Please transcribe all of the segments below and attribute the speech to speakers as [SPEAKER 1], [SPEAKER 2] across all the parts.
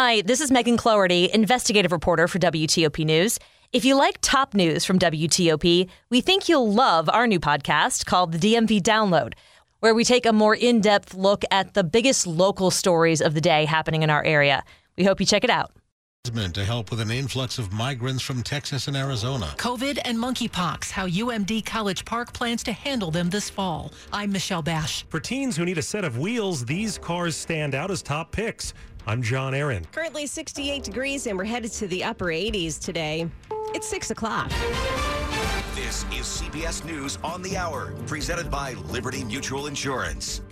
[SPEAKER 1] Hi, this is Megan Cloherty, investigative reporter for WTOP News. If you like top news from WTOP, we think you'll love our new podcast called the DMV Download, where we take a more in depth look at the biggest local stories of the day happening in our area. We hope you check it out.
[SPEAKER 2] To help with an influx of migrants from Texas and Arizona.
[SPEAKER 3] COVID and monkeypox, how UMD College Park plans to handle them this fall. I'm Michelle Basch.
[SPEAKER 4] For teens who need a set of wheels, these cars stand out as top picks. I'm John Aaron.
[SPEAKER 5] Currently 68 degrees, and we're headed to the upper 80s today. It's 6 o'clock.
[SPEAKER 6] This is CBS News on the Hour, presented by Liberty Mutual Insurance.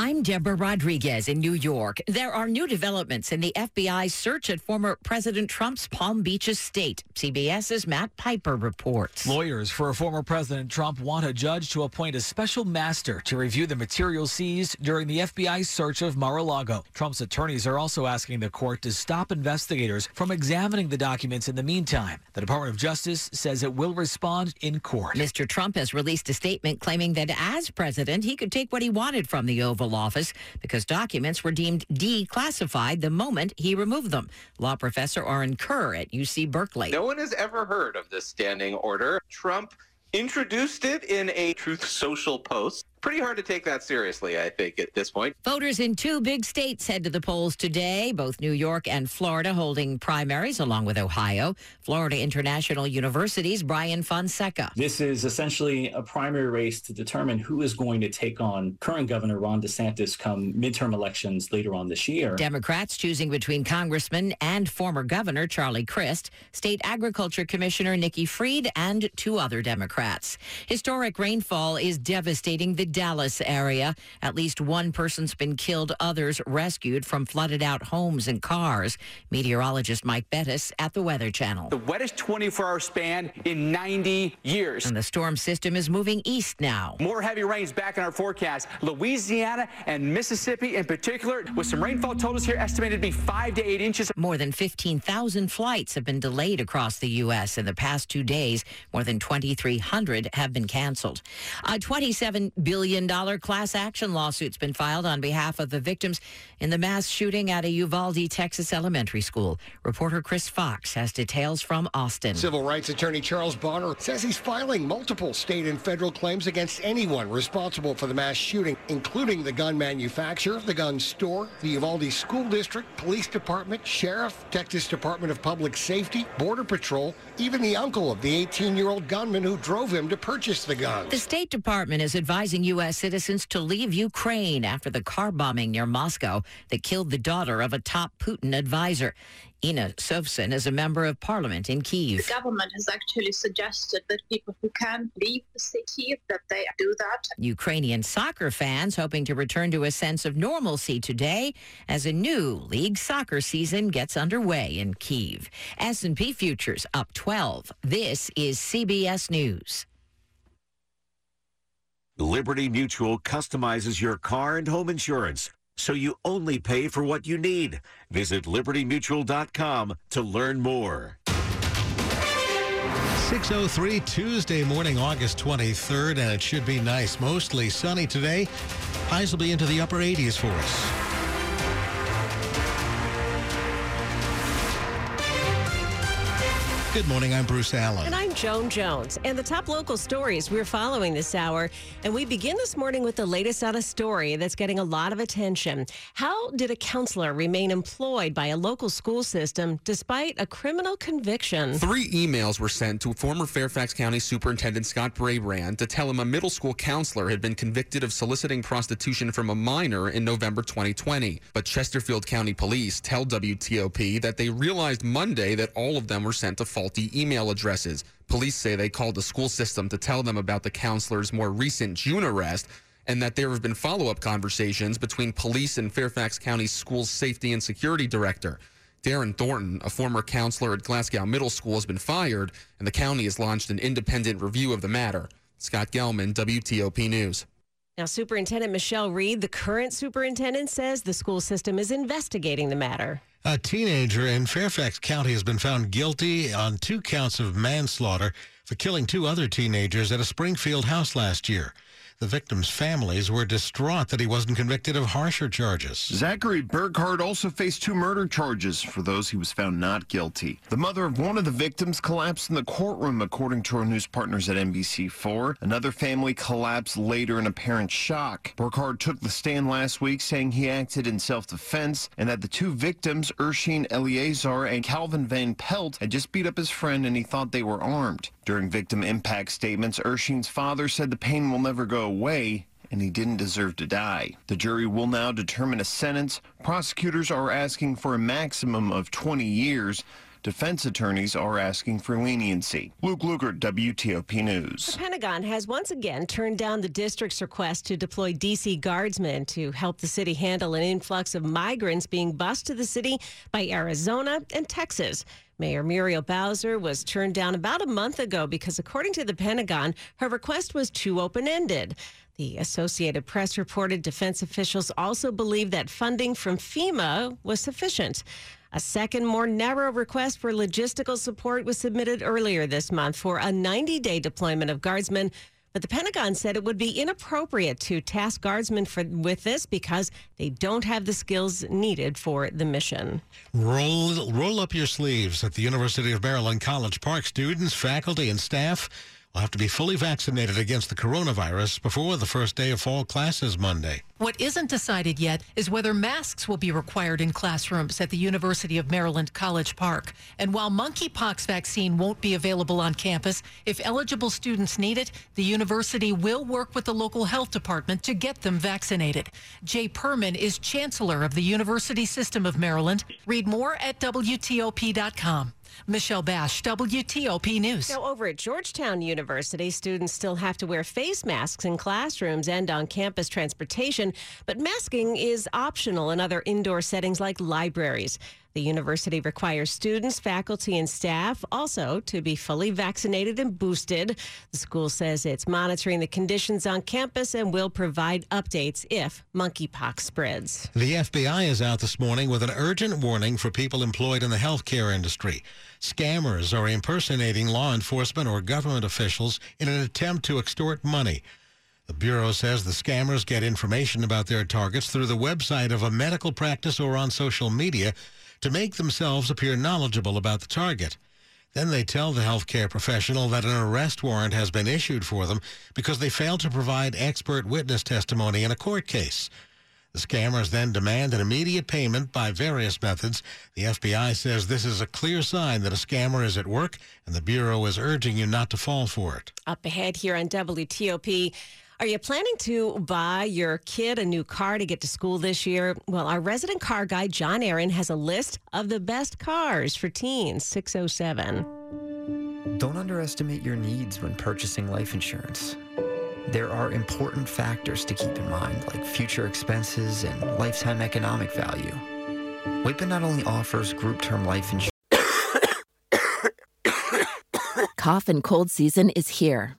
[SPEAKER 7] I'm Deborah Rodriguez in New York. There are new developments in the FBI's search at former President Trump's Palm Beach estate. CBS's Matt Piper reports.
[SPEAKER 8] Lawyers for former President Trump want a judge to appoint a special master to review the materials seized during the FBI's search of Mar-a-Lago. Trump's attorneys are also asking the court to stop investigators from examining the documents in the meantime. The Department of Justice says it will respond in court.
[SPEAKER 7] Mr. Trump has released a statement claiming that as president, he could take what he wanted from the Oval Office because documents were deemed declassified the moment he removed them. Law professor Orin Kerr at UC Berkeley.
[SPEAKER 9] No one has ever heard of this standing order. Trump introduced it in a Truth Social post. Pretty hard to take that seriously, I think, at this point.
[SPEAKER 7] Voters in two big states head to the polls today, both New York and Florida holding primaries along with Ohio. Florida International University's Brian Fonseca.
[SPEAKER 10] This is essentially a primary race to determine who is going to take on current Governor Ron DeSantis come midterm elections later on this year.
[SPEAKER 7] Democrats choosing between Congressman and former Governor Charlie Crist, State Agriculture Commissioner Nikki Fried, and two other Democrats. Historic rainfall is devastating the Dallas area. At least one person's been killed, others rescued from flooded out homes and cars. Meteorologist Mike Bettes at the Weather Channel.
[SPEAKER 11] The wettest 24 hour span in 90 years.
[SPEAKER 7] And the storm system is moving east now.
[SPEAKER 11] More heavy rains back in our forecast. Louisiana and Mississippi in particular, with some rainfall totals here estimated to be five to eight inches.
[SPEAKER 7] More than 15,000 flights have been delayed across the U.S. in the past two days. More than 2,300 have been canceled. A $27 billion class action lawsuit's been filed on behalf of the victims in the mass shooting at a Uvalde, Texas elementary school. Reporter Chris Fox has details from Austin.
[SPEAKER 12] Civil rights attorney Charles Bonner says he's filing multiple state and federal claims against anyone responsible for the mass shooting, including the gun manufacturer, the gun store, the Uvalde School District, Police Department, Sheriff, Texas Department of Public Safety, Border Patrol, even the uncle of the 18-year-old gunman who drove him to purchase the guns.
[SPEAKER 7] The State Department is advising U.S. citizens to leave Ukraine after the car bombing near Moscow that killed the daughter of a top Putin advisor. Inna Sovsun is a member of parliament in Kiev.
[SPEAKER 13] The government has actually suggested that people who can leave the city, that they do that.
[SPEAKER 7] Ukrainian soccer fans hoping to return to a sense of normalcy today as a new league soccer season gets underway in Kiev. S&P futures up 12. This is CBS News.
[SPEAKER 6] Liberty Mutual customizes your car and home insurance so you only pay for what you need. Visit libertymutual.com to learn more.
[SPEAKER 2] 603 Tuesday morning, August 23rd, and it should be nice. Mostly sunny today. Highs will be into the upper 80s for us. Good morning. I'm Bruce Alan.
[SPEAKER 5] And I'm Joan Jones. And the top local stories we're following this hour. And we begin this morning with the latest on a story that's getting a lot of attention. How did a counselor remain employed by a local school system despite a criminal conviction?
[SPEAKER 14] Three emails were sent to former Fairfax County Superintendent Scott Brabrand to tell him a middle school counselor had been convicted of soliciting prostitution from a minor in November 2020. But Chesterfield County Police tell WTOP that they realized Monday that all of them were sent to faulty email addresses. Police say they called the school system to tell them about the counselor's more recent June arrest and that there have been follow up conversations between police and Fairfax County School Safety and Security Director. Darren Thornton, a former counselor at Glasgow Middle School, has been fired, and the county has launched an independent review of the matter. Scott Gelman, WTOP News.
[SPEAKER 5] Now, Superintendent Michelle Reid, the current superintendent, says the school system is investigating the matter.
[SPEAKER 2] A teenager in Fairfax County has been found guilty on two counts of manslaughter for killing two other teenagers at a Springfield house last year. The victims' families were distraught that he wasn't convicted of harsher charges.
[SPEAKER 15] Zachary Burkhardt also faced two murder charges. For those, he was found not guilty. The mother of one of the victims collapsed in the courtroom, according to our news partners at NBC4. Another family collapsed later in apparent shock. Burkhardt took the stand last week saying he acted in self-defense and that the two victims, Ershine Eleazar and Calvin Van Pelt, had just beat up his friend and he thought they were armed. During victim impact statements, Ershine's father said the pain will never go away and he didn't deserve to die. The jury will now determine a sentence. Prosecutors are asking for a maximum of 20 years. Defense attorneys are asking for leniency. Luke Lukert, WTOP News.
[SPEAKER 5] The Pentagon has once again turned down the district's request to deploy D.C. guardsmen to help the city handle an influx of migrants being bused to the city by Arizona and Texas. Mayor Muriel Bowser was turned down about a month ago because, according to the Pentagon, her request was too open ended. The Associated Press reported defense officials also believe that funding from FEMA was sufficient. A second, more narrow request for logistical support was submitted earlier this month for a 90 day deployment of guardsmen. But the Pentagon said it would be inappropriate to task guardsmen for, with this because they don't have the skills needed for the mission.
[SPEAKER 2] Roll, roll up your sleeves at the University of Maryland College Park. Students, faculty, and staff will have to be fully vaccinated against the coronavirus before the first day of fall classes Monday.
[SPEAKER 3] What isn't decided yet is whether masks will be required in classrooms at the University of Maryland College Park. And while monkeypox vaccine won't be available on campus, if eligible students need it, the university will work with the local health department to get them vaccinated. Jay Perman is chancellor of the University System of Maryland. Read more at WTOP.com. Michelle Basch, WTOP News.
[SPEAKER 5] Now, over at Georgetown University, students still have to wear face masks in classrooms and on campus transportation, but masking is optional in other indoor settings like libraries. The university requires students, faculty, and staff also to be fully vaccinated and boosted. The school says it's monitoring the conditions on campus and will provide updates if monkeypox spreads.
[SPEAKER 2] The FBI is out this morning with an urgent warning for people employed in the healthcare industry. Scammers are impersonating law enforcement or government officials in an attempt to extort money. The Bureau says the scammers get information about their targets through the website of a medical practice or on social media to make themselves appear knowledgeable about the target. Then they tell the healthcare professional that an arrest warrant has been issued for them because they failed to provide expert witness testimony in a court case. The scammers then demand an immediate payment by various methods. The FBI says this is a clear sign that a scammer is at work, and the Bureau is urging you not to fall for it.
[SPEAKER 5] Up ahead here on WTOP. Are you planning to buy your kid a new car to get to school this year? Well, our resident car guy, John Aaron, has a list of the best cars for teens. 607.
[SPEAKER 16] Don't underestimate your needs when purchasing life insurance. There are important factors to keep in mind, like future expenses and lifetime economic value. WIPA not only offers group term life insurance.
[SPEAKER 17] Cough and cold season is here.